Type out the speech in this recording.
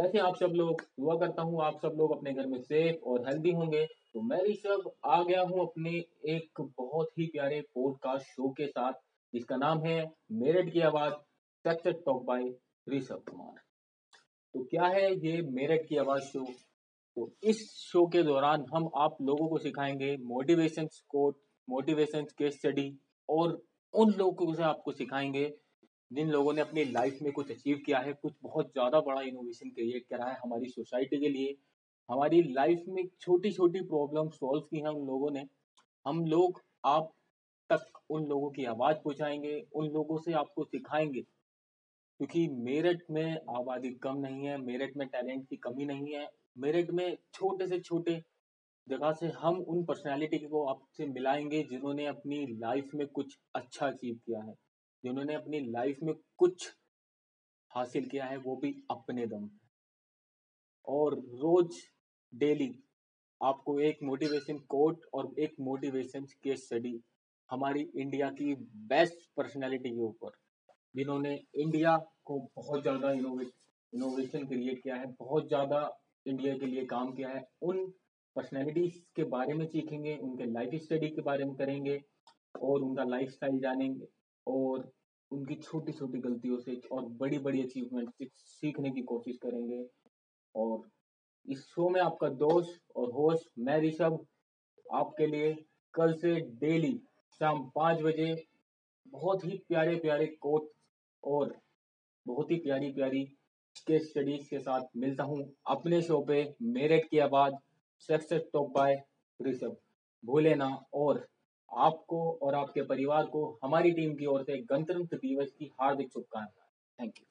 कैसे आप सब लोग दुआ करता हूँ, आप सब लोग अपने घर में सेफ़ और हेल्दी होंगे। तो मैं ऋषभ आ गया हूँ अपने एक बहुत ही प्यारे पॉडकास्ट शो के साथ, जिसका नाम है मेरठ की आवाज़ sector talk by Rishabh Kumar तो क्या है ये मेरठ की आवाज़ शो तो इस शो के दौरान हम आप लोगों को सिखाएँगे motivation quote motivation case study और उन लोगों से आपको सिखाएँगे जिन लोगों ने अपनी लाइफ में कुछ अचीव किया है, कुछ बहुत ज़्यादा बड़ा इनोवेशन क्रिएट करा है हमारी सोसाइटी के लिए, हमारी लाइफ में छोटी छोटी प्रॉब्लम सॉल्व की हैं उन लोगों ने, हम लोग आप तक उन लोगों की आवाज़ पहुंचाएँगे, उन लोगों से आपको सिखाएँगे। क्योंकि मेरठ में आबादी कम नहीं है मेरठ में टैलेंट की कमी नहीं है मेरठ में छोटे से छोटे जगह से हम उन पर्सनालिटी को आपसे मिलाएँगे जिन्होंने अपनी लाइफ में कुछ अच्छा अचीव किया है। जिन्होंने अपनी लाइफ में कुछ हासिल किया है, वो भी अपने दम। और रोज डेली आपको एक मोटिवेशन कोट और एक मोटिवेशन केस स्टडी हमारी इंडिया की बेस्ट पर्सनालिटी के ऊपर, जिन्होंने इंडिया को बहुत ज़्यादा इनोवेशन क्रिएट किया है, बहुत ज़्यादा इंडिया के लिए काम किया है। उन पर्सनैलिटीज के बारे में सीखेंगे, उनके लाइफ स्टडी के बारे में करेंगे और उनका लाइफ स्टाइल जानेंगे। और उनकी छोटी छोटी गलतियों से और बड़ी बड़ी अचीवमेंट से सीखने की कोशिश करेंगे। और इस शो में आपका दोस्त और होस्ट मैं ऋषभ, आपके लिए कल से डेली शाम पाँच बजे बहुत ही प्यारे प्यारे कोट और बहुत ही प्यारी प्यारी केस स्टडीज़ के साथ मिलता हूँ अपने शो पे। मेरठ की आवाज़ सक्सेस टॉप बाय ऋषभ। भूले ना और आपको और आपके परिवार को, हमारी टीम की ओर से गणतंत्र दिवस की हार्दिक शुभकामनाएँ। Thank you